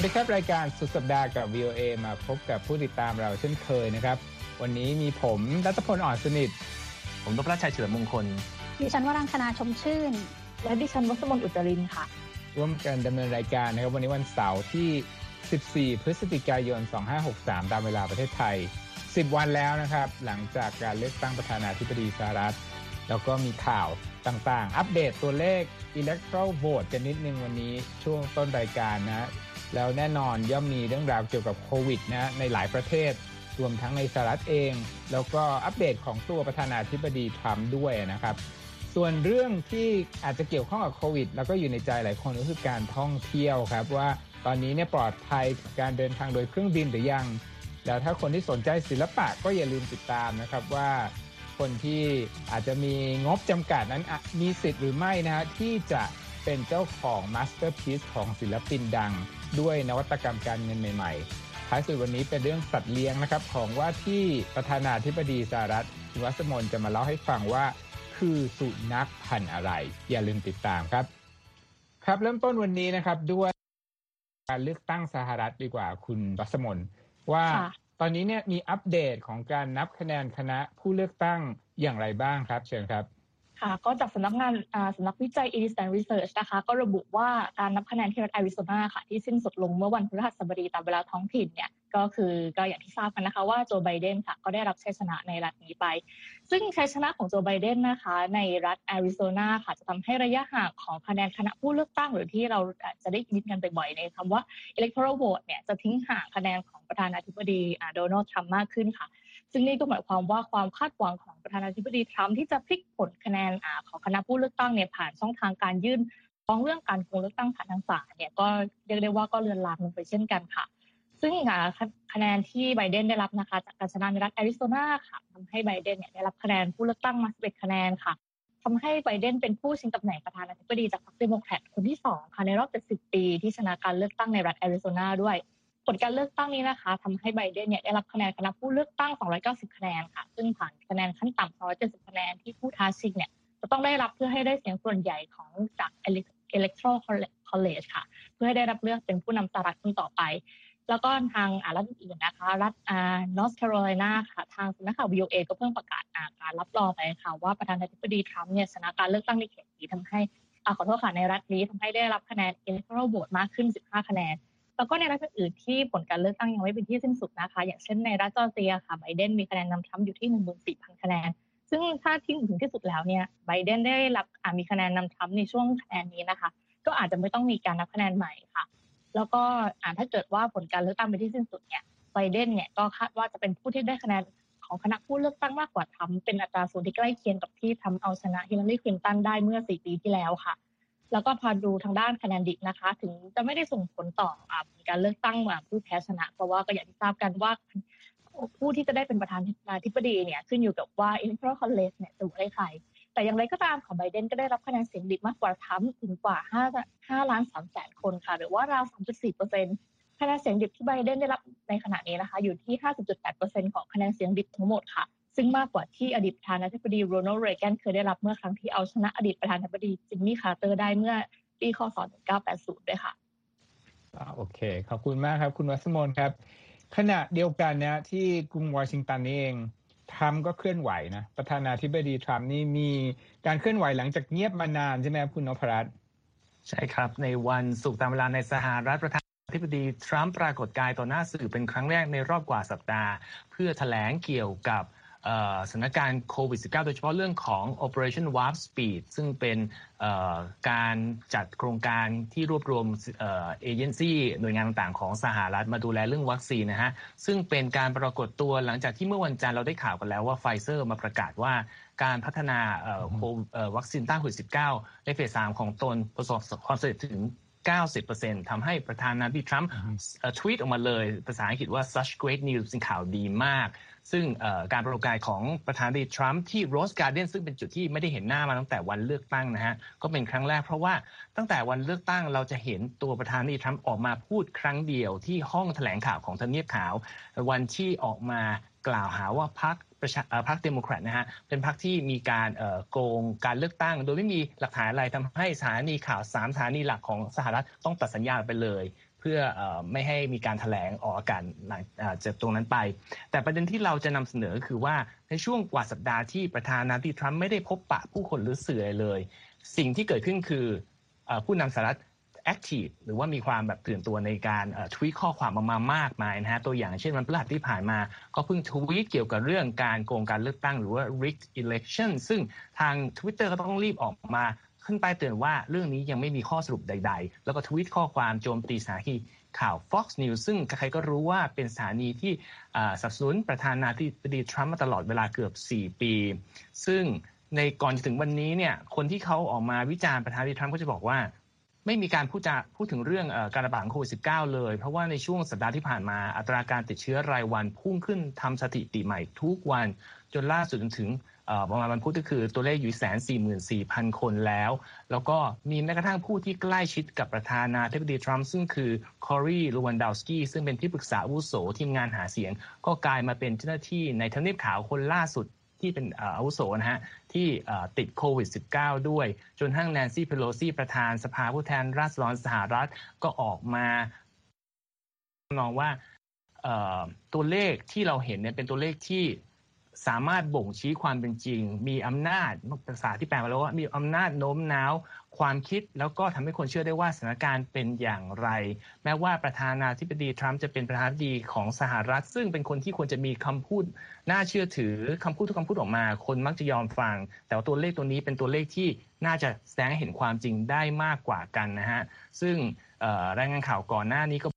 วัสดีครับ รายการสุดสัปดาห์กับ VOA มาพบกับผู้ติดตามเราเช่นเคยนะครับ วันนี้มีผมรัตพลอ่อนสนิท ผมนพรัชชัยเฉลิมมงคล ดิฉันวรังคณาชมชื่น และดิฉันวัสมนอุตรินค่ะ ร่วมกันดำเนินรายการนะครับ วันนี้วันเสาร์ที่ 14 พฤศจิกายน 2563 ตามเวลาประเทศไทย 10 วันแล้วนะครับ หลังจากการเลือกตั้งประธานาธิบดีสหรัฐ แล้วก็มีข่าวต่างๆ อัปเดตตัวเลข electoral vote กันนิดนึงวันนี้ช่วงต้นรายการนะ แล้วแน่นอนย่อมมีเรื่องราวเกี่ยวกับโควิดนะในหลายประเทศ รวมทั้งในสหรัฐเอง แล้วก็อัปเดตของตัวประธานาธิบดีทรัมป์ด้วยนะครับ ส่วนเรื่องที่อาจจะเกี่ยวข้องกับโควิด แล้วก็อยู่ในใจหลายคนก็คือการท่องเที่ยวครับว่าตอนนี้เนี่ยปลอดภัยกับการเดินทางโดยเครื่องบินหรือยัง แล้วถ้าคนที่สนใจศิลปะก็อย่าลืมติดตามนะครับว่าคนที่อาจจะมีงบจำกัดนั้นมีสิทธิ์หรือไม่นะฮะที่จะ เป็นเจ้าของมาสเตอร์พีซของศิลปินดัง ด้วยนวัตกรรมการเงินใหม่ ๆ ท้ายสุดวันนี้เป็นเรื่องสัตว์เลี้ยงนะครับ ของว่าที่ประธานาธิบดีสหรัฐคุณวัสมนจะมาเล่าให้ฟังว่า คือสุนัขพันธุ์อะไร อย่าลืมติดตามครับ ครับเริ่มต้นวันนี้นะครับด้วยการเลือกตั้งสหรัฐดีกว่าคุณวัสมนว่าตอนนี้เนี่ยมีอัปเดตของการนับคะแนนคณะผู้เลือกตั้งอย่างไรบ้างครับ เชิญครับ ค่ะก็จากสำนักงานสำนักวิจัย Eastern Research นะคะ ก็ระบุว่าการนับคะแนนที่รัฐแอริโซนาค่ะ ที่สิ้นสุดลงเมื่อวันพฤหัสบดีตามเวลาท้องถิ่นเนี่ยก็คือก็อย่างที่ทราบกันนะคะว่าโจไบเดนค่ะก็ได้รับชัยชนะในรัฐนี้ไป ซึ่งชัยชนะของโจไบเดนนะคะ ในรัฐแอริโซนาค่ะ จะทำให้ระยะห่างของคะแนนคณะผู้เลือกตั้ง หรือที่เราจะได้ยินกันบ่อยๆในคำว่า electoral vote เนี่ยจะทิ้งห่างคะแนนของประธานาธิบดีโดนัลด์ทรัมป์มากขึ้นค่ะ ซึ่งนี่ก็หมายความว่าความคาดหวังของประธานาธิบดีทรัมป์ที่จะพลิกผลคะแนนของคณะผู้เลือกตั้งเนี่ยผ่านช่องทางการยื่นฟ้องเรื่องการโกงเลือกตั้งผ่านทางศาลเนี่ยก็เรียกได้ว่าก็เลือนลางลงไปเช่นกันค่ะ ซึ่งคะแนนที่ไบเดนได้รับนะคะจากการชนะในรัฐแอริโซนาค่ะทำให้ไบเดนเนี่ยได้รับคะแนนผู้เลือกตั้งมา11คะแนนค่ะทำให้ไบเดนเป็นผู้ชิงตำแหน่งประธานาธิบดีจากพรรคเดโมแครตคนที่2ค่ะในรอบ 70 ปีที่ชนะการเลือกตั้งในรัฐแอริโซนาด้วย ผลการเลือกตั้งนี้นะคะทำให้ไบเดนเนี่ยได้รับคะแนนคณะผู้เลือกตั้ง 290 คะแนนค่ะ ซึ่งผ่านคะแนนขั้นต่ำ 270 คะแนนที่ผู้ท้าชิงเนี่ยจะต้องได้รับเพื่อให้ได้เสียงส่วนใหญ่ของจาก electoral college ค่ะ เพื่อให้ได้รับเลือกเป็นผู้นำสหรัฐคนต่อไป แล้วก็ทางรัฐอื่นนะคะ รัฐอ่านอร์ทแคโรไลนาค่ะ ทางสำนักข่าว VOA ก็เพิ่งประกาศการรับรองไปค่ะ ว่าประธานาธิบดีทรัมป์เนี่ยชนะการเลือกตั้งในเขตนี้ทำให้ขอโทษค่ะในรัฐนี้ทำให้ได้รับคะแนน electoral vote มากขึ้น 15 คะแนน แล้วก็ในรัฐอื่นที่ผลการเลือกตั้งยังไม่เป็นที่สิ้นสุดนะคะ อย่างเช่นในรัฐจอร์เจียค่ะไบเดนมีคะแนนนำทรัมป์อยู่ที่14,000คะแนน ซึ่งถ้าที่ถึงที่สุดแล้วเนี่ยไบเดนได้รับมีคะแนนนำทรัมป์ในช่วงคะแนนนี้นะคะ ก็อาจจะไม่ต้องมีการนับคะแนนใหม่ค่ะ แล้วก็ถ้าเกิดว่าผลการเลือกตั้งเป็นที่สิ้นสุดเนี่ยไบเดนเนี่ยก็คาดว่าจะเป็นผู้ที่ได้คะแนนของคณะผู้เลือกตั้งมากกว่าทรัมป์เป็นอัตราส่วนที่ใกล้เคียงกับที่ทำเอาชนะฮิลลารีคลินตันได้เมื่อ 4 ปีที่แล้วค่ะ แล้วก็พอดูทางด้านคะแนนดิบนะคะ ถึงจะไม่ได้ส่งผลต่อการเลือกตั้งมาผู้แพ้ชนะ เพราะว่าก็อย่างที่ทราบกันว่าผู้ที่จะได้เป็นประธานาธิบดีเนี่ยขึ้นอยู่กับว่า electoral college เนี่ยจะโหวตให้ใคร แต่อย่างไรก็ตามของไบเดนก็ได้รับคะแนนเสียงดิบมากกว่าทั้มถึงกว่า5 5ล้าน3แสนคนค่ะ หรือว่าราว 3.4เปอร์เซ็นต์คะแนนเสียงดิบที่ไบเดนได้รับในขณะนี้นะคะ อยู่ที่5.8เปอร์เซ็นต์ของคะแนนเสียงดิบทั้งหมดค่ะ ซึ่งมากกว่าที่อดีตประธานาธิบดีโรนัลด์เรแกนเคยได้รับเมื่อครั้งที่เอาชนะอดีตประธานาธิบดีจิมมี่คาร์เตอร์ได้เมื่อปีคศ1980ด้วยค่ะโอเค ขอบคุณมากครับ คุณวัสมนครับ ขณะเดียวกันนะที่กรุงวอชิงตันนี่เองทรัมป์ก็เคลื่อนไหวนะ ประธานาธิบดีทรัมป์นี่มีการเคลื่อนไหวหลังจากเงียบมานานใช่ไหมครับคุณนพรัตน์ใช่ครับ ในวันศุกร์ตามเวลาในสหรัฐประธานาธิบดีทรัมป์ปรากฏกายต่อหน้าสื่อเป็นครั้งแรกในรอบกว่าสัปดาห์ เพื่อแถลงเกี่ยวกับ สถานการณ์โควิด -19 โดยเฉพาะเรื่องของ Operation Warp Speed ซึ่งเป็นการจัดโครงการที่รวบรวมเอเจนซี่หน่วยงานต่างๆ ของสหรัฐมาดูแลเรื่องวัคซีนนะฮะ ซึ่งเป็นการปรากฏตัวหลังจากที่เมื่อวันจันทร์เราได้ข่าวกันแล้วว่าไฟเซอร์มาประกาศว่าการพัฒนาวัคซีนต้านโควิด -19 ในเฟส 3 ของตนประสบความสำเร็จถึง 90%ทำให้ประธานาธิบดีทรัมป์ทวีตออกมาเลย ภาษาอังกฤษว่า such great news เป็นข่าวดีมาก ซึ่งการปรากฏของประธานาธิบดีทรัมป์ที่โรสการ์เดนซึ่งเป็นจุดที่ไม่ได้เห็นหน้ามาตั้งแต่วันเลือกตั้งนะฮะ ก็เป็นครั้งแรกเพราะว่าตั้งแต่วันเลือกตั้งเราจะเห็นตัวประธานาธิบดีทรัมป์ออกมาพูดครั้งเดียวที่ห้องแถลงข่าวของทำเนียบขาว วันที่ออกมา กล่าวหาว่าพรรคประชาพรรคเดโมแครตนะฮะเป็นพรรคที่มีการโกงการเลือกตั้ง โดยไม่มีหลักฐานอะไรทำให้สถานีข่าวสามสถานีหลักของสหรัฐต้องตัดสัญญาณไปเลย เพื่อไม่ให้มีการถแถลงออกอากาศจากตรงนั้นไป แต่ประเด็นที่เราจะนำเสนอคือว่าในช่วงกว่าสัปดาห์ที่ประธานาธิบดีทรัมป์ไม่ได้พบปะผู้คนหรือสื่อเลย สิ่งที่เกิดขึ้นคือผู้นำสหรัฐ แอคทีฟหรือว่ามีความแบบตื่นตัวในการทวีตข้อความออกมามากมายนะฮะตัวอย่างเช่นวันพฤหัสที่ผ่านมา ก็เพิ่งทวีตเกี่ยวกับเรื่องการโกงการเลือกตั้งหรือว่า rigged election ซึ่งทาง Twitter ก็ต้องรีบออกมาขึ้นไปเตือนว่าเรื่องนี้ยังไม่มีข้อสรุปใด ๆ แล้วก็ทวีตข้อความโจมตีสถานีข่าว Fox News ซึ่งใครก็รู้ว่าเป็นสถานีที่สนับสนุนประธานาธิบดีทรัมป์มาตลอดเวลาเกือบ 4 ปี ซึ่งในก่อนจะถึงวันนี้เนี่ยคนที่เขาออกมาวิจารณ์ประธานาธิบดีทรัมป์ก็จะบอกว่า ไม่มีการพูดจะพูดถึงเรื่องการระบาดของโควิด -19 เลย เพราะว่าในช่วงสัปดาห์ที่ผ่านมาอัตราการติดเชื้อรายวันพุ่งขึ้นทำสถิติใหม่ทุกวันจนล่าสุดถึงประมาณวันพุธก็คือตัวเลขอยู่แสนสี่หมื่นสี่พันคนแล้ว แล้วก็มีแม้กระทั่งผู้ที่ใกล้ชิดกับประธานาธิบดีทรัมป์ซึ่งคือคอรีลูวันดาวสกี้ซึ่งเป็นที่ปรึกษาอาวุโสทีมงานหาเสียง ก็กลายมาเป็นเจ้าหน้าที่ในทำเนียบขาวคนล่าสุด ที่เป็นอาวุโสนะฮะที่ติดโควิด -19 ด้วย จนทั้งแนนซี่เพโลซีประธานสภาผู้แทนราษฎรสหรัฐก็ออกมามองว่าตัวเลขที่เราเห็นเนี่ยเป็นตัวเลขที่ สามารถบ่งชี้ความเป็นจริง มีอำนาจภาษาที่แปลมาแล้วว่ามีอำนาจโน้มน้าว ความคิดแล้วก็ทำให้คนเชื่อได้ว่าสถานการณ์เป็นอย่างไร แม้ว่าประธานาธิบดีทรัมป์จะเป็นประธานาธิบดีของสหรัฐ ซึ่งเป็นคนที่ควรจะมีคำพูดน่าเชื่อถือคำพูดทุกคำพูดออกมา คนมักจะยอมฟัง แต่ว่าตัวเลขตัวนี้เป็นตัวเลขที่น่าจะแสดงให้เห็นความจริงได้มากกว่ากันนะฮะซึ่งรายงานข่าวก่อนหน้านี้ก็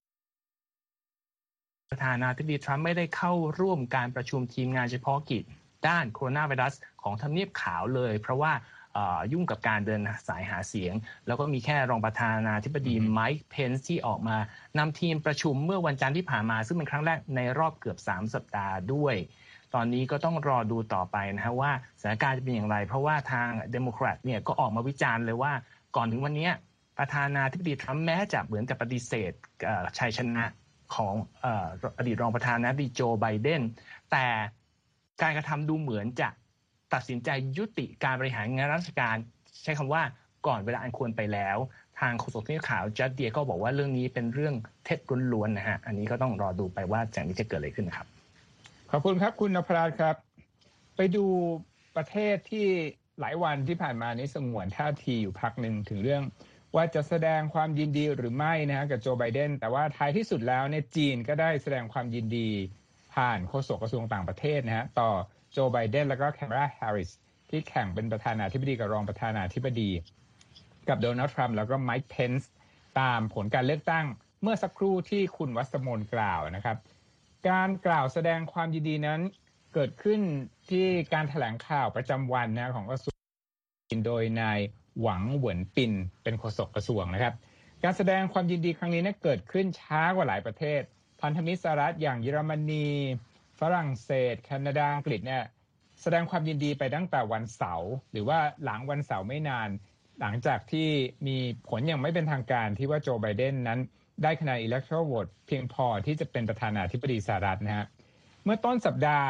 ประธานาธิบดีทรัมป์ไม่ได้เข้าร่วมการประชุมทีมงานเฉพาะกิจ ด้านโคโรนาไวรัสของทำเนียบขาวเลย เพราะว่ายุ่งกับการเดินสายหาเสียง แล้วก็มีแค่รองประธานาธิบดีไมค์เพนซ์ที่ออกมานำทีมประชุมเมื่อวันจันทร์ที่ผ่านมา ซึ่งเป็นครั้งแรกในรอบเกือบ 3 สัปดาห์ด้วย ตอนนี้ก็ต้องรอดูต่อไปนะฮะว่าสถานการณ์จะเป็นอย่างไร เพราะว่าทางเดโมแครตเนี่ยก็ออกมาวิจารณ์เลยว่าก่อนถึงวันนี้ประธานาธิบดีทรัมป์แม้จะเหมือนจะปฏิเสธชัยชนะ ของอดีตรองประธานาธิบดีโจไบเดนแต่การกระทำดูเหมือนจะตัดสินใจยุติการบริหารงานราชการ ใช้คำว่าก่อนเวลาอันควรไปแล้ว ทางโฆษกที่ข่าวจัดเดียก็บอกว่าเรื่องนี้เป็นเรื่องเท็จล้วนๆนะฮะอันนี้ก็ต้องรอดูไปว่าจากนี้จะเกิดอะไรขึ้นครับ ขอบคุณครับคุณนภราครับ ไปดูประเทศที่หลายวันที่ผ่านมานี้สงวนท่าทีอยู่พักหนึ่งถึงเรื่อง ว่าจะแสดงความยินดีหรือไม่นะฮะกับโจไบเดนแต่ว่าท้ายที่สุดแล้วเนี่ยจีนก็ได้แสดงความยินดี ผ่านโฆษกกระทรวงต่างประเทศนะฮะต่อโจไบเดนแล้วก็แคมราแฮร์ริสที่แข่งเป็นประธานาธิบดีกับรองประธานาธิบดี กับโดนัลด์ทรัมป์แล้วก็ไมค์เพนส์ตามผลการเลือกตั้งเมื่อสักครู่ที่คุณวัสมนกล่าวนะครับ การกล่าวแสดงความยินดีนั้นเกิดขึ้นที่การถแถลงข่าวประจำวันนะของกระทรวงโดยนาย หวังเหวินปินเป็นโฆษกกระทรวงนะครับ การแสดงความยินดีครั้งนี้นะเกิดขึ้นช้ากว่าหลายประเทศ พันธมิตรสหรัฐอย่างเยอรมนี ฝรั่งเศส แคนาดาอังกฤษเนี่ยแสดงความยินดีไปตั้งแต่วันเสาร์หรือว่าหลังวันเสาร์ไม่นาน หลังจากที่มีผลอย่างไม่เป็นทางการที่ว่าโจไบเดนนั้น ได้คะแนนอิเล็กทรอลโหวตเพียงพอที่จะเป็นประธานาธิบดีสหรัฐนะฮะเมื่อต้นสัปดาห์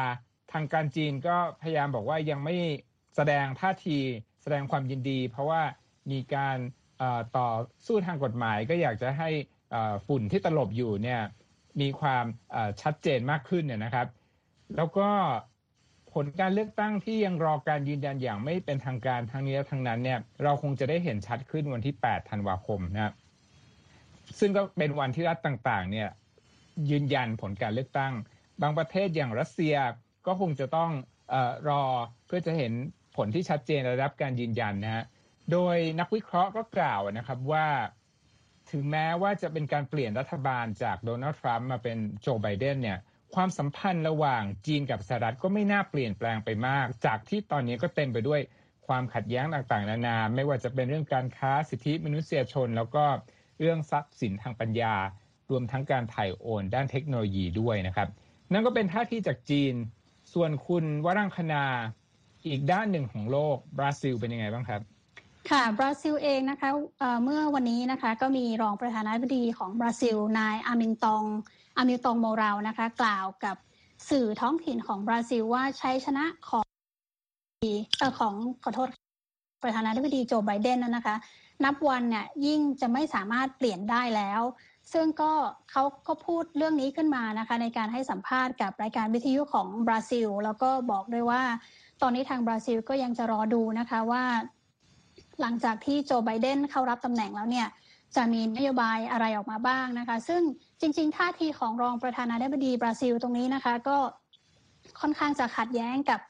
ทางการจีนก็พยายามบอกว่ายังไม่แสดงท่าที แสดงความยินดี เพราะว่ามีการต่อสู้ทางกฎหมายก็อยากจะให้ฝุ่นที่ตลบอยู่เนี่ยมีความชัดเจนมากขึ้นเนี่ยนะครับ แล้วก็ผลการเลือกตั้งที่ยังรอการยืนยันอย่างไม่เป็นทางการทางนี้ทางนั้นเนี่ยเราคงจะได้เห็นชัดขึ้นวันที่ 8 ธันวาคมนะซึ่งก็เป็นวันที่รัฐต่างๆเนี่ยยืนยันผลการเลือกตั้ง บางประเทศอย่างรัสเซียก็คงจะต้องอรอเพื่อจะเห็น ผลที่ชัดเจนระดับการยืนยันนะฮะโดยนักวิเคราะห์ก็กล่าวนะครับว่า ถึงแม้ว่าจะเป็นการเปลี่ยนรัฐบาลจากโดนัลด์ทรัมป์มาเป็นโจไบเดนเนี่ยความสัมพันธ์ระหว่างจีนกับสหรัฐก็ไม่น่าเปลี่ยนแปลงไปมาก จากที่ตอนนี้ก็เต็มไปด้วยความขัดแย้งต่างๆ นานา ไม่ว่าจะเป็นเรื่องการค้าสิทธิมนุษยชน แล้วก็เรื่องทรัพย์สินทางปัญญา รวมทั้งการถ่ายโอน ด้านเทคโนโลยีด้วยนะครับ นั่นก็เป็นท่าทีจากจีน ส่วนคุณวรังคณา อีกด้านหนึ่งของโลกบราซิลเป็นยังไงบ้างครับ ค่ะบราซิลเองนะคะเมื่อวันนี้นะคะก็มีรองประธานาธิบดีของบราซิล นายอามินตองอามิลตองโมราลนะคะ กล่าวกับสื่อท้องถิ่นของบราซิลว่าใช้ชนะของอของขอโทษประธานาธิบดีโจไบเดนนะคะ นับวันเนี่ยยิ่งจะไม่สามารถเปลี่ยนได้แล้ว ซึ่งก็เขาก็พูดเรื่องนี้ขึ้นมานะคะ ในการให้สัมภาษณ์กับรายการวิทยุของบราซิล แล้วก็บอกด้วยว่า ตอนนี้ทางบราซิลก็ยังจะรอดูนะคะว่า หลังจากที่โจไบเดนเข้ารับตำแหน่งแล้วเนี่ยจะมีนโยบายอะไรออกมาบ้างนะคะ ซึ่งจริง ๆ ท่าทีของรองประธานาธิบดีบราซิลตรงนี้นะคะ ก็ค่อนข้างจะขัดแย้งกับ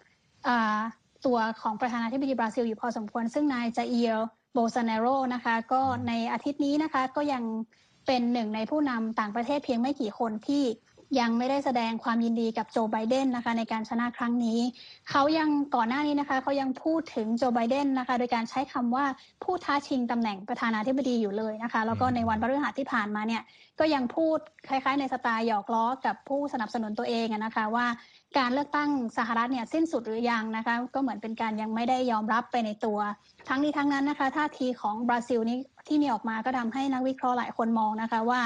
ตัวของประธานาธิบดีบราซิลอยู่พอสมควร ซึ่งนายจาเอียโบซาเนโรนะคะ ก็ในอาทิตย์นี้นะคะก็ยังเป็นหนึ่งในผู้นำต่างประเทศเพียงไม่กี่คนที่ ยังไม่ได้แสดงความยินดีกับโจไบเดนนะคะในการชนะครั้งนี้ เขายังก่อนหน้านี้นะคะเขายังพูดถึงโจไบเดนนะคะโดยการใช้คำว่าผู้ท้าชิงตำแหน่งประธานาธิบดีอยู่เลยนะคะ แล้วก็ในวันพฤหัสที่ผ่านมาเนี่ยก็ยังพูดคล้ายๆ ในสไตล์หยอกล้อกับผู้สนับสนุนตัวเองนะคะว่าการเลือกตั้งสหรัฐเนี่ยสิ้นสุดหรือยังนะคะก็เหมือนเป็นการยังไม่ได้ยอมรับไปในตัว ทั้งนี้ทั้งนั้นนะคะท่าทีของบราซิลนี้ที่มีออกมาก็ทำให้นักวิเคราะห์หลายคนมองนะคะว่า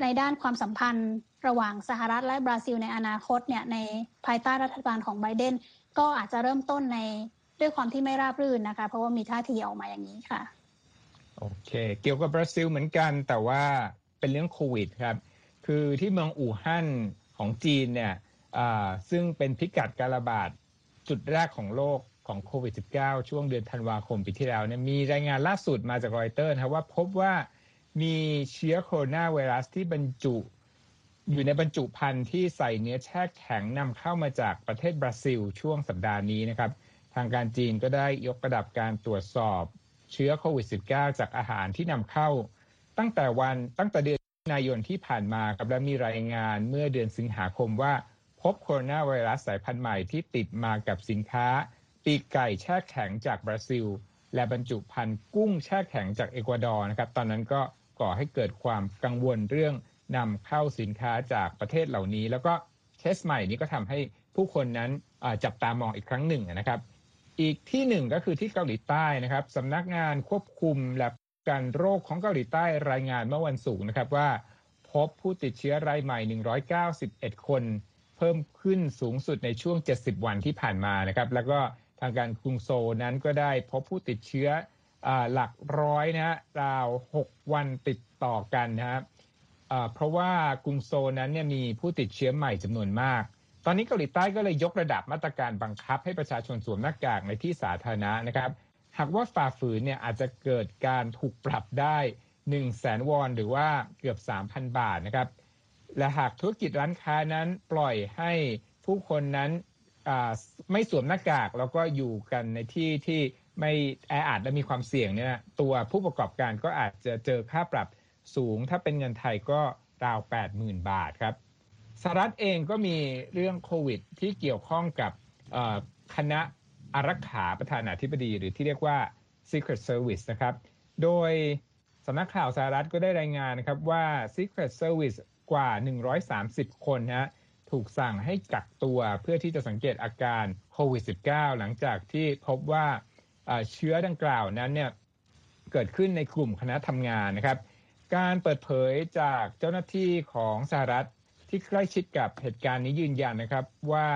ในด้านความสัมพันธ์ระหว่างสหรัฐและบราซิลในอนาคตเนี่ยในภายใต้รัฐบาลของไบเดนก็อาจจะเริ่มต้นในด้วยความที่ไม่ราบรื่นนะคะ เพราะว่ามีท่าทีออกมาอย่างนี้ค่ะ โอเค เกี่ยวกับบราซิลเหมือนกัน แต่ว่าเป็นเรื่องโควิดครับ คือที่เมืองอู่ฮั่นของจีนเนี่ยซึ่งเป็นพิกัดการระบาดจุดแรกของโลกของโควิด -19 ช่วงเดือนธันวาคมปีที่แล้วเนี่ยมีรายงานล่าสุดมาจากรอยเตอร์นะว่าพบว่า มีเชื้อโคโรนาไวรัสที่บรรจุ อยู่ในบรรจุภัณฑ์ที่ใส่เนื้อแช่แข็งนำเข้ามาจากประเทศบราซิลช่วงสัปดาห์นี้นะครับ ทางการจีนก็ได้ยกระดับการตรวจสอบเชื้อโควิด -19 จากอาหารที่นำเข้า ตั้งแต่วันตั้งแต่เดือนนายนที่ผ่านมาครับและมีรายงานเมื่อเดือนสิงหาคมว่า พบโคโรนาไวรัสสายพันธุ์ใหม่ที่ติดมากับสินค้า ปีกไก่แช่แข็งจากบราซิล และบรรจุภัณฑ์กุ้งแช่แข็งจากเอกวาดอร์นะครับ ตอนนั้นก็ ก่อให้เกิดความกังวลเรื่องนำเข้าสินค้าจากประเทศเหล่านี้ แล้วก็เคสใหม่นี้ก็ทำให้ผู้คนนั้นจับตามองอีกครั้งหนึ่งนะครับ อีกที่หนึ่งก็คือที่เกาหลีใต้นะครับสำนักงานควบคุมและการโรคของเกาหลีใต้รายงานเมื่อวันศุกร์นะครับว่า พบผู้ติดเชื้อรายใหม่ 191 คน เพิ่มขึ้นสูงสุดในช่วง 70 วันที่ผ่านมานะครับ แล้วก็ทางการกรุงโซนั้นก็ได้พบผู้ติดเชื้อ หลักร้อยนะฮะราว6วันติดต่อกันนะครับเพราะว่ากรุงโซนั้นเนี่ยมีผู้ติดเชื้อใหม่จำนวนมาก ตอนนี้เกาหลีใต้ก็เลยยกระดับมาตรการบังคับให้ประชาชนสวมหน้ากากในที่สาธารณะนะครับ หากว่าฝ่าฝืนเนี่ยอาจจะเกิดการถูกปรับได้1 0 0 0 0แสนวอนหรือว่าเกือบ 3,000 บาทนะครับ และหากธุรกิจร้านค้านั้นปล่อยให้ผู้คนนั้นไม่สวมหน้ากากแล้วก็อยู่กันในที่ที่ ไม่แออัดและมีความเสี่ยงเนี่ยตัวผู้ประกอบการก็อาจจะเจอค่าปรับสูง ถ้าเป็นเงินไทยก็ราว 80,000 บาทครับสหรัฐเองก็มีเรื่องโควิดที่เกี่ยวข้องกับคณะอารักขาประธานาธิบดี หรือที่เรียกว่า Secret Service นะครับ โดยสำนักข่าวสหรัฐก็ได้รายงานนะครับว่า Secret Service กว่า 130 คนนะถูกสั่งให้กักตัวเพื่อที่จะสังเกตอาการโควิด -19 หลังจากที่พบว่า เชื้อดังกล่าวนั้นเนี่ยเกิดขึ้นในกลุ่มคณะทำงานนะครับ การเปิดเผยจากเจ้าหน้าที่ของสหรัฐที่ใกล้ชิดกับเหตุการณ์นี้ยืนยันนะครับ ว่า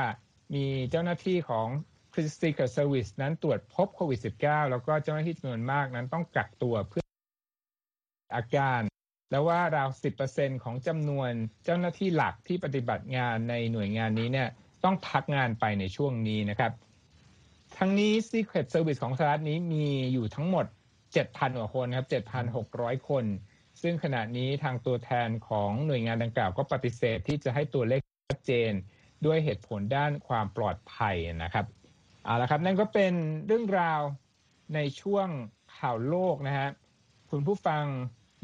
มีเจ้าหน้าที่ของ Secret Service นั้นตรวจพบโควิด -19 แล้วก็เจ้าหน้าที่จำนวนมากนั้นต้องกักตัวเพื่ออาการ แล้วว่าราว 10%ของจำนวนเจ้าหน้าที่หลักที่ปฏิบัติงานในหน่วยงานนี้เนี่ยต้องพักงานไปในช่วงนี้นะครับ ทั้งนี้ Secret Service ของสหรัฐนี้มีอยู่ทั้งหมด 7,000กว่าคนครับ 7,600 คน ซึ่งขณะนี้ทางตัวแทนของหน่วยงานดังกล่าวก็ปฏิเสธที่จะให้ตัวเลขชัดเจนด้วยเหตุผลด้านความปลอดภัยนะครับเอาละครับนั่นก็เป็นเรื่องราวในช่วงข่าวโลกนะฮะคุณผู้ฟัง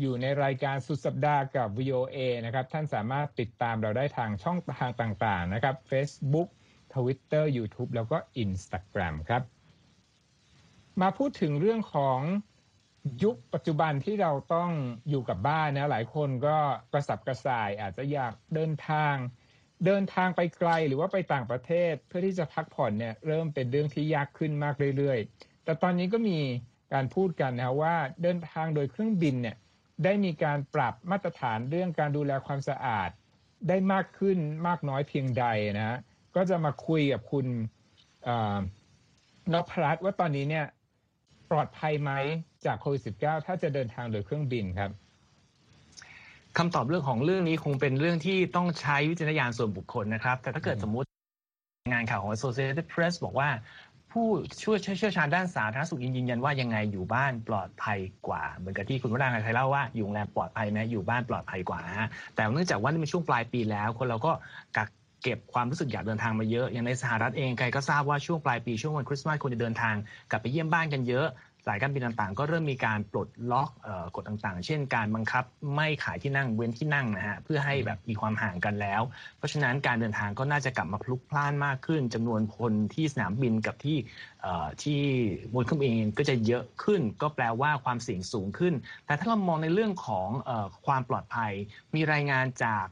อยู่ในรายการสุดสัปดาห์กับ VOA นะครับ ท่านสามารถติดตามเราได้ทางช่องทางต่างๆนะครับ Facebook Twitter YouTube แล้วก็ Instagram ครับ มาพูดถึงเรื่องของยุคปัจจุบันที่เราต้องอยู่กับบ้านนะหลายคนก็กระสับกระส่ายอาจจะอยากเดินทาง เดินทางไปไกลหรือว่าไปต่างประเทศเพื่อที่จะพักผ่อนเนี่ยเริ่มเป็นเรื่องที่ยากขึ้นมากเรื่อยๆ แต่ตอนนี้ก็มีการพูดกันนะว่าเดินทางโดยเครื่องบินเนี่ยได้มีการปรับมาตรฐานเรื่องการดูแลความสะอาด ได้มากขึ้นมากน้อยเพียงใดนะ ก็จะมาคุยกับคุณนพรัตน์ว่าตอนนี้เนี่ย ปลอดภัยไหมจากโควิด -19 ถ้าจะเดินทางโดยเครื่องบินครับคำตอบเรื่องของเรื่องนี้คงเป็นเรื่องที่ต้องใช้วิจารณญาณส่วนบุคคลนะครับ แต่ถ้าเกิดสมมุติงานข่าวของ Associated Press บอกว่า ผู้ช่วยเชี่ยวชาญด้านสาธารณสุขยืนยันว่ายังไงอยู่บ้านปลอดภัยกว่า เหมือนกับที่คุณวราเคยเล่าว่าอยู่โรงแรมปลอดภัยไหมอยู่บ้านปลอดภัยกว่าฮะแต่เนื่องจากว่านี่เป็นช่วงปลายปีแล้ว คนเราก็กัก เก็บความรู้สึกอยากเดินทางมาเยอะ อย่างในสหรัฐเองใครก็ทราบว่าช่วงปลายปีช่วงวันคริสต์มาสคนจะเดินทางกลับไปเยี่ยมบ้านกันเยอะสายการบินต่างๆ ก็เริ่มมีการปลดล็อกกฎต่างๆ เช่น การบังคับไม่ขายที่นั่งเว้นที่นั่งนะฮะเพื่อให้แบบมีความห่างกันแล้ว เพราะฉะนั้นการเดินทางก็น่าจะกลับมาพลุกพล่านมากขึ้นจำนวนคนที่สนามบินกับที่ที่บนเครื่องบินก็จะเยอะขึ้น ก็แปลว่าความเสี่ยงสูงขึ้น แต่ถ้าเรามองในเรื่องของความปลอดภัยมีรายงานจาก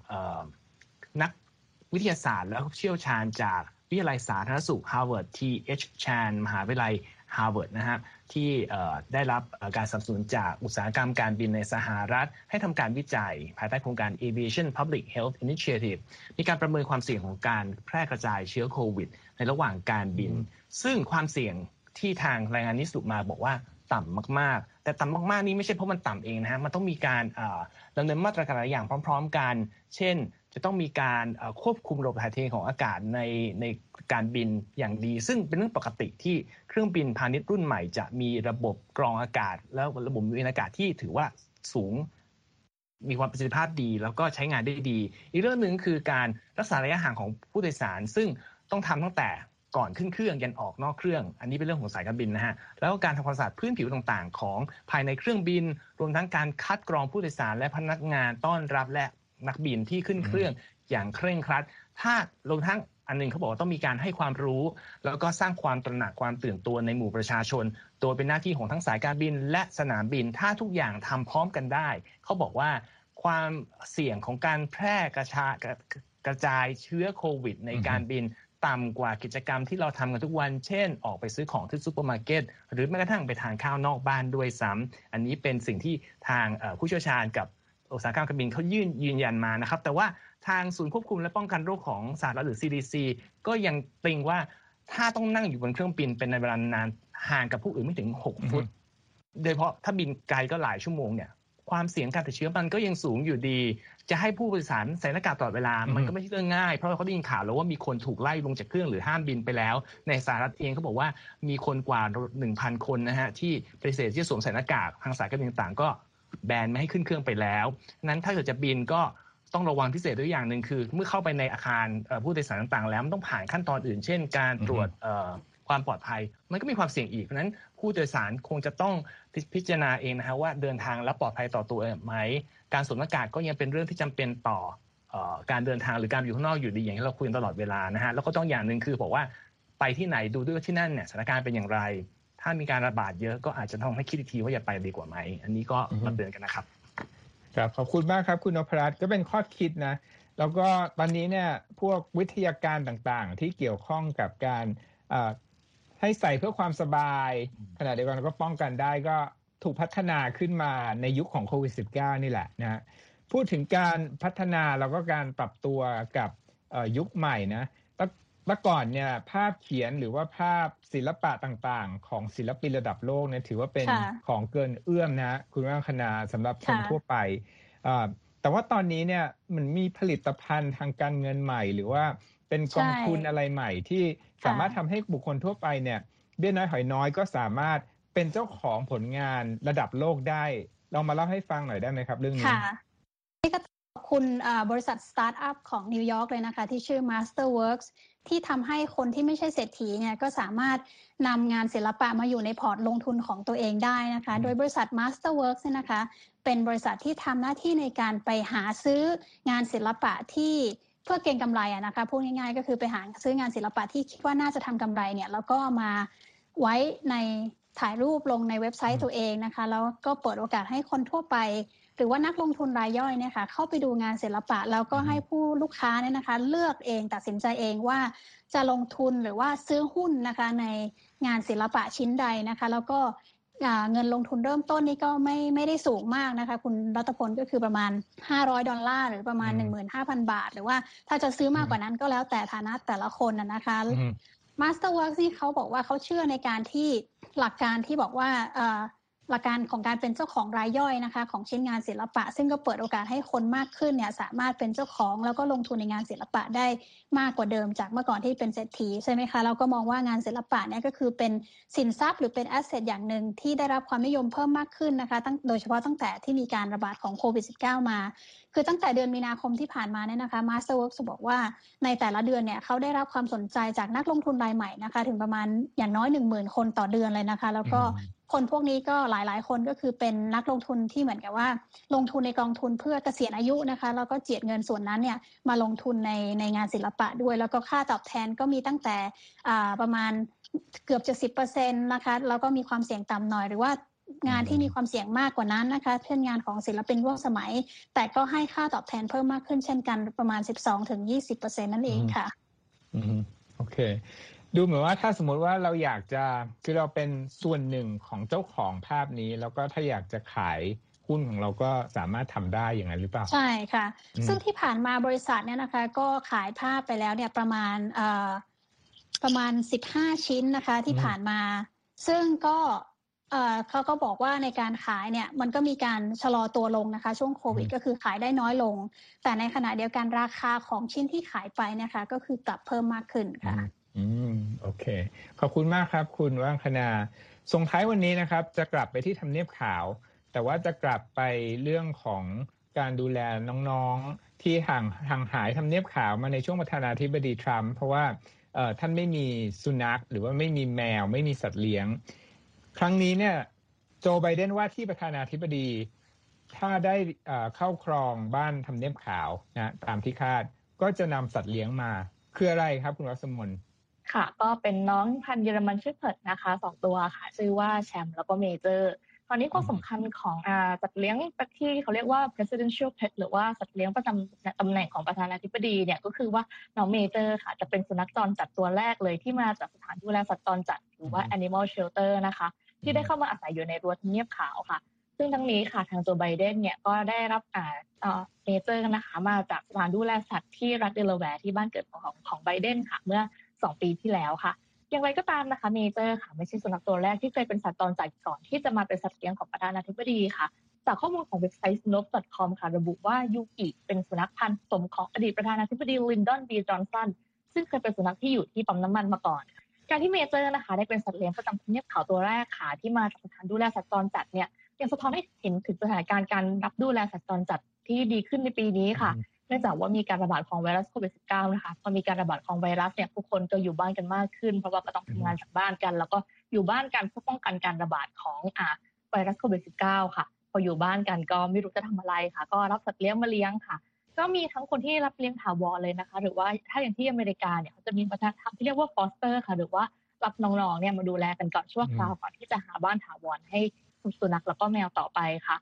นัก วิทยาศาสตร์และเชี่ยวชาญจากวิทยาลัยสาธารณสุข Harvard T.H. Chan มหาวิทยาลัย Harvard นะครับที่ได้รับการสนับสนุนจากอุตสาหกรรมการบินในสหรัฐ ให้ทำการวิจัย ภายใต้โครงการ Aviation Public Health Initiative มีการประเมินความเสี่ยงของการแพร่กระจายเชื้อโควิด ในระหว่างการบิน ซึ่งความเสี่ยงที่ทางรายงานนี้สุมาบอกว่าต่ำมากๆ แต่ต่ำมากๆ นี่ไม่ใช่เพราะมันต่ำเองนะฮะ มันต้องมีการดำเนินมาตรการหลายอย่างพร้อม ๆ กัน เช่น จะต้องมีการควบคุมระบบถ่ายเทของอากาศในในการบินอย่างดี ซึ่งเป็นเรื่องปกติที่เครื่องบินพาณิชย์รุ่นใหม่ จะมีระบบกรองอากาศ แล้วระบบมีอากาศที่ถือว่าสูง มีความประสิทธิภาพดี แล้วก็ใช้งานได้ดี อีกเรื่องหนึ่งคือการรักษาระยะห่างของผู้โดยสาร ซึ่งต้องทำตั้งแต่ก่อนขึ้นเครื่องยันออกนอกเครื่อง อันนี้เป็นเรื่องของสายการบินนะฮะ แล้วก็การทำความสะอาดพื้นผิวต่างๆ ของภายในเครื่องบิน รวมทั้งการคัดกรองผู้โดยสารและพนักงานต้อนรับและ นักบินที่ขึ้นเครื่องอย่างเคร่งครัด ถ้ารวมทั้งอันนึงเขาบอกว่าต้องมีการให้ความรู้ แล้วก็สร้างความตระหนักความตื่นตัวในหมู่ประชาชนโดยเป็นหน้าที่ของทั้งสายการบินและสนามบินถ้าทุกอย่างทำพร้อมกันได้ เขาบอกว่าความเสี่ยงของการแพร่กระชากระจายเชื้อโควิด ในการบินต่ำกว่ากิจกรรมที่เราทำกันทุกวัน เช่น ออกไปซื้อของที่ซูเปอร์มาร์เก็ต หรือแม้กระทั่งไปทานข้าวนอกบ้านด้วยซ้ำ อันนี้เป็นสิ่งที่ทางผู้เชี่ยวชาญกับ อุตสาหกรรมการบินเขายื่นยืนยันมานะครับ แต่ว่าทางศูนย์ควบคุมและป้องกันโรคของสหรัฐหรือ CDC ก็ยังติงว่าถ้าต้องนั่งอยู่บนเครื่องบินเป็นในเวลานานห่างกับผู้อื่นไม่ถึง 6 ฟุต โดยเฉพาะถ้าบินไกลก็หลายชั่วโมงเนี่ยความเสี่ยงการติดเชื้อมันก็ยังสูงอยู่ดี จะให้ผู้บริสารใส่หน้ากากตลอดเวลา มันก็ไม่ใช่เรื่องง่าย เพราะเขาได้ยินข่าวแล้วว่ามีคนถูกไล่ลงจากเครื่องหรือห้ามบินไปแล้ว ในสหรัฐเองเขาบอกว่ามีคนกว่า 1,000 คนนะฮะที่ปฏิเสธที่จะสวมใส่หน้ากากทางสายการบินต่างก็ แบนไม่ให้ขึ้นเครื่องไปแล้วนั้นถ้าเกิดจะบินก็ต้องระวังพิเศษด้วยอย่างหนึ่งคือ เมื่อเข้าไปในอาคารผู้โดยสารต่างๆ แล้วมันต้องผ่านขั้นตอนอื่น เช่น การตรวจความปลอดภัย มันก็มีความเสี่ยงอีกเพราะนั้นผู้โดยสารคงจะต้องพิจารณาเองนะฮะว่าเดินทางแล้วปลอดภัยต่อตัวไหม การสวมหน้ากากก็ยังเป็นเรื่องที่จำเป็นต่อการเดินทางหรือการอยู่ข้างนอกอยู่ดีอย่างที่เราคุยตลอดเวลานะฮะแล้วก็ต้องอย่างหนึ่งคือบอกว่าไปที่ไหนดูด้วยที่นั่นเนี่ยสถานการณ์เป็นอย่างไร ถ้ามีการระบาดเยอะก็อาจจะต้องให้คิดทีว่าอย่าไปดีกว่าไหม อันนี้ก็มาเตือนกันนะครับ ครับ ขอบคุณมากครับ คุณนพรัตน์ก็เป็นข้อคิดนะ แล้วก็ตอนนี้เนี่ยพวกวิทยาการต่างๆ ที่เกี่ยวข้องกับการให้ใส่เพื่อความสบาย ขณะเดียวกันก็ป้องกันได้ก็ถูกพัฒนาขึ้นมาในยุคของโควิด -19 นี่แหละนะพูดถึงการพัฒนาแล้วก็การปรับตัวกับยุคใหม่นะ เมื่อก่อนเนี่ยภาพเขียนหรือว่าภาพศิลปะต่างๆ ของศิลปินระดับโลกเนี่ยถือว่าเป็นของเกินเอื้อมนะคุณว่งคณาสำหรับคนทั่วไป แต่ว่าตอนนี้เนี่ยมันมีผลิตภัณฑ์ทางการเงินใหม่ หรือว่าเป็นกองทุนอะไรใหม่ที่สามารถทำให้บุคคลทั่วไปเนี่ยเบี้ยน้อยหอยน้อยก็สามารถเป็นเจ้าของผลงานระดับโลกได้ลองมาเล่าให้ฟังหน่อยได้ไหมครับ เรื่องนี้นี่ก็ขอบคุณบริษัทสตาร์ทอัพของนิวยอร์กเลยนะคะ ที่ชื่อ Masterworks ที่ทำให้คนที่ไม่ใช่เศรษฐีเนี่ยก็สามารถนำงานศิลปะมาอยู่ในพอร์ตลงทุนของตัวเองได้นะคะ โดยบริษัท Masterworks เนี่ยนะคะ เป็นบริษัทที่ทำหน้าที่ในการไปหาซื้องานศิลปะที่เพื่อเก็งกำไรอะนะคะพูดง่ายๆ ก็คือไปหาซื้องานศิลปะที่คิดว่าน่าจะทำกำไรเนี่ยแล้วก็มาไว้ในถ่ายรูปลงในเว็บไซต์ตัวเองนะคะ แล้วก็เปิดโอกาสให้คนทั่วไป หรือว่านักลงทุนรายย่อยเนี่ยค่ะเข้าไปดูงานศิลปะ แล้วก็ให้ผู้ลูกค้าเนี่ยนะคะ เลือกเองตัดสินใจเองว่าจะลงทุนหรือว่าซื้อหุ้นนะคะในงานศิลปะชิ้นใดนะคะ แล้วก็เงินลงทุนเริ่มต้นนี่ก็ไม่ไม่ได้สูงมากนะคะ คุณรัตพลก็คือประมาณ 500 ดอลลาร์หรือประมาณ 15,000 บาท หรือว่าถ้าจะซื้อมากกว่านั้นก็แล้วแต่ฐานะแต่ละคนนะคะ Masterworks นี่เขาบอกว่าเขาเชื่อในการที่หลักการที่บอกว่า หลักการของการเป็นเจ้าของรายย่อยนะคะ ของชิ้นงานศิลปะ ซึ่งก็เปิดโอกาสให้คนมากขึ้นเนี่ยสามารถเป็นเจ้าของแล้วก็ลงทุนในงานศิลปะได้มากกว่าเดิมจากเมื่อก่อนที่เป็นเศรษฐีใช่ไหมคะเราก็มองว่างานศิลปะเนี่ยก็คือเป็นสินทรัพย์หรือเป็นแอสเซทอย่างหนึ่งที่ได้รับความนิยมเพิ่มมากขึ้นนะคะตั้งโดยเฉพาะตั้งแต่ที่มีการระบาดของโควิด -19 มา คือตั้งแต่เดือนมีนาคมที่ผ่านมาเนี่ยนะคะ Masterworks บอกว่าในแต่ละเดือนเนี่ยเขาได้รับความสนใจจากนักลงทุนรายใหม่นะคะ ถึงประมาณอย่างน้อย 1 0,000 คนต่อเดือนเลยนะคะ แล้วก็ คนพวกนี้ก็หลายๆ คนก็คือเป็นนักลงทุนที่เหมือนกับว่า ลงทุนในกองทุนเพื่อเกษียณอายุนะคะแล้วก็เจียดเงินส่วนนั้นเนี่ยมาลงทุนในในงานศิลปะด้วย แล้วก็ค่าตอบแทนก็มีตั้งแต่ประมาณเกือบจะสิบเปอร์เซ็นต์นะคะแล้วก็มีความเสี่ยงต่ำหน่อยหรือว่างานที่มีความเสี่ยงมากกว่านั้นนะคะ เช่นงานของศิลปินร่วมสมัย แต่ก็ให้ค่าตอบแทนเพิ่มมากขึ้นเช่นกันประมาณ 12ถึง20เปอร์เซ็นนั่นเองค่ะอืมโอเค ดูเหมือนว่าถ้าสมมติว่าเราอยากจะคือเราเป็นส่วนหนึ่งของเจ้าของภาพนี้ แล้วก็ถ้าอยากจะขายหุ้นของเราก็สามารถทำได้อย่างนั้นหรือเปล่า ใช่ค่ะ ซึ่งที่ผ่านมาบริษัทเนี่ยนะคะ ก็ขายภาพไปแล้วเนี่ยประมาณเอ่อประมาณสิบห้าชิ้นนะคะ ที่ผ่านมา ซึ่งก็เอ่อเขาก็บอกว่าในการขายเนี่ยมันก็มีการชะลอตัวลงนะคะ ช่วงโควิดก็คือขายได้น้อยลง แต่ในขณะเดียวกันราคาของชิ้นที่ขายไปนะคะ ก็คือกลับเพิ่มมากขึ้นค่ะ อืมโอเค ขอบคุณมากครับ คุณว่างคณาส่งท้ายวันนี้นะครับ จะกลับไปที่ทำเนียบขาว แต่ว่าจะกลับไปเรื่องของการดูแลน้องๆที่ห่างห่างหายทำเนียบขาวมาในช่วงประธานาธิบดีทรัมป์เพราะว่าท่านไม่มีสุนัข หรือว่าไม่มีแมว ไม่มีสัตว์เลี้ยง ครั้งนี้เนี่ย โจไบเดนว่าที่ประธานาธิบดี ถ้าได้เข้าครองบ้านทำเนียบขาวนะตามที่คาดก็จะนำสัตว์เลี้ยงมา คืออะไรครับคุณรัศมน ค่ะ ก็เป็นน้องพันเยอรมันชื่อเพิร์ดนะคะสองตัวค่ะ ชื่อว่าแชมป์แล้วก็เมเจอร์ ตอนนี้ความสำคัญของอาสัตว์เลี้ยงที่เขาเรียกว่า presidential pet หรือว่าสัตว์เลี้ยงประจำตำแหน่งของประธานาธิบดีเนี่ยก็คือว่าน้องเมเจอร์ค่ะ จะเป็นสุนัขจรจัดตัวแรกเลยที่มาจากสถานดูแลสัตว์จรจัดหรือว่า animal shelter นะคะ ที่ได้เข้ามาอาศัยอยู่ในรั้วทำเนียบขาวค่ะซึ่งทั้งนี้ค่ะทางโจไบเดนเนี่ยก็ได้รับอ่าเมเจอร์นะคะมาจากสถานดูแลสัตว์ที่รัฐเดลาแวร์ที่บ้านเกิดของของไบเดนค่ะ เมื่อ 2 ปีที่แล้วค่ะ อย่างไรก็ตามนะคะเมเจอร์ค่ะไม่ใช่สุนัขตัวแรกที่เคยเป็นสัตว์จรจัดก่อนที่จะมาเป็นสัตว์เลี้ยงของประธานาธิบดีค่ะ จากข้อมูลของเว็บไซต์ snop.com ค่ะ ระบุว่ายูกิเป็นสุนัขพันธุ์สมของอดีตประธานาธิบดีลินดอนบีจอห์นสันซึ่งเคยเป็นสุนัขที่อยู่ที่ปั๊มน้ำมันมาก่อน การที่เมเจอร์นะคะ ได้เป็นสัตว์เลี้ยงประจำทำเนียบขาวตัวแรกค่ะที่มาจากสถานดูแลสัตว์ตอนจัดเนี่ยยังสะท้อนให้เห็นถึงสถานการณ์การรับดูแลสัตว์ตอนจัดที่ดีขึ้นในปีนี้ค่ะ เนื่องจากว่ามีการระบาดของไวรัสโควิด -19 นะคะพอมีการระบาดของไวรัสเนี่ยผู้คนก็อยู่บ้านกันมากขึ้น เพราะว่าก็ต้องทำงานจากบ้านกัน แล้วก็อยู่บ้านกันเพื่อป้องกันการระบาดของอ่าไวรัสโควิด -19 ค่ะ พออยู่บ้านกันก็ไม่รู้จะทำอะไรค่ะ ก็รับสัตว์เลี้ยงมาเลี้ยงค่ะ ก็มีทั้งคนที่รับเลี้ยงถาวรเลยนะคะ หรือว่าถ้าอย่างที่อเมริกาเนี่ยเขาจะมีวัฒนธรรมที่เรียกว่า foster ค่ะ หรือว่ารับน้องๆเนี่ยมาดูแลกันก่อนชั่วคราวก่อนที่จะหาบ้านถาวรให้สุนัขแล้วก็แมวต่อไปค่ะ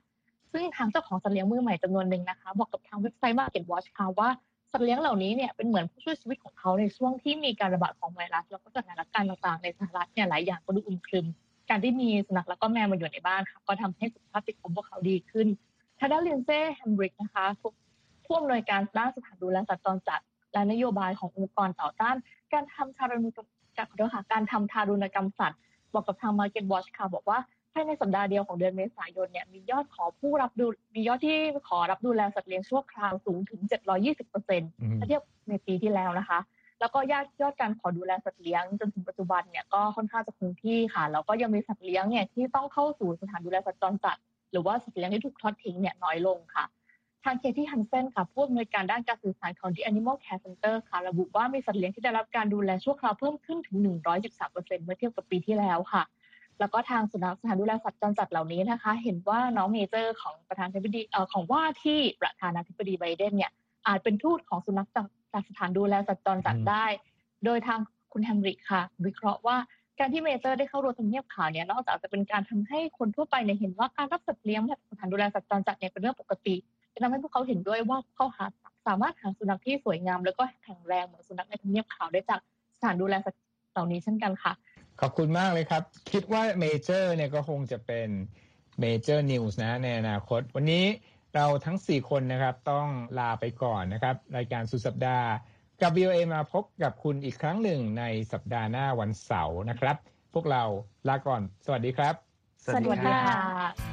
ซึ่งทางเจ้าของสัตว์เลี้ยงมือใหม่จำนวนหนึ่งนะคะบอกกับทางเว็บไซต์ Market Watch ค่ะว่าสัตว์เลี้ยงเหล่านี้เนี่ยเป็นเหมือนผู้ช่วยชีวิตของเขาในช่วงที่มีการระบาดของไวรัสแล้วก็สถานการณ์ต่างๆในสหรัฐเนี่ยหลายอย่างก็ดูอึมครึม การที่มีสุนัขแล้วก็แมวมาอยู่ในบ้านค่ะก็ทำให้สุขภาพจิตของพวกเขาดีขึ้นทาด้าเลียนเซ่แฮมบริกนะคะผู้อำนวยการด้านสถานดูแลสัตว์จรจัดและนโยบายขององค์กรต่อต้าน การทำทารุณกรรมการทำทารุณกรรมสัตว์บอกกับทาง Market Watch ค่ะบอกว่า ภายในสัปดาห์เดียวของเดือนเมษายนเนี่ยมียอดขอผู้รับดูมียอดที่ขอรับดูแลสัตว์เลี้ยงชั่วคราวสูงถึง 720เปอร์เซ็นต์ถ้าเทียบในปีที่แล้วนะคะ แล้วก็ยอดยอดการขอดูแลสัตว์เลี้ยงจนถึงปัจจุบันเนี่ยก็ค่อนข้างจะคงที่ค่ะแล้วก็ยังมีสัตว์เลี้ยงเนี่ยที่ต้องเข้าสู่สถานดูแลสัตว์จรจัด หรือว่าสัตว์เลี้ยงที่ถูกทอดทิ้งเนี่ยน้อยลงค่ะทางเคที่ฮันเซนค่ะผู้อำนวยการด้านการสื่อสารของ The Animal Care Center ค่ะ ระบุว่ามีสัตว์เลี้ยงที่ได้รับการดูแลชั่วคราวเพิ่มขึ้นถึง 113%เมื่อเทียบกับปีที่แล้วค่ะ แล้วก็ทางสุนัขสถานดูแลสัตว์จรจัดเหล่านี้นะคะ เห็นว่าน้องเมเจอร์ของประธานาธิบดีเอ่อของว่าที่ประธานาธิบดีไบเดนเนี่ยอาจเป็นทูตของสุนัขจากสถานดูแลสัตว์จรจัดได้ โดยทางคุณแฮมริกค่ะ วิเคราะห์ว่าการที่เมเจอร์ได้เข้าร่วมทำเนียบขาวเนี่ยนอกจากจะเป็นการทำให้คนทั่วไปเนี่ยเห็นว่าการรับสัตว์เลี้ยงจากสถานดูแลสัตว์จรจัดเนี่ยเป็นเรื่องปกติจะทำให้พวกเขาเห็นด้วยว่าเขาหาสามารถหาสุนัขที่สวยงาม แล้วก็แข็งแรงเหมือนสุนัขในทำเนียบขาวได้จากสถานดูแลสัตว์เหล่านี้เช่นกันค่ะ ขอบคุณมากเลยครับ คิดว่าเมเจอร์เนี่ยก็คงจะเป็น major news นะในอนาคต วันนี้เราทั้ง 4 คนนะครับต้องลาไปก่อนนะครับ รายการสุดสัปดาห์กับ VOA มาพบกับคุณอีกครั้งหนึ่งในสัปดาห์หน้าวันเสาร์นะครับ พวกเราลาก่อน สวัสดีครับ สวัสดีค่ะ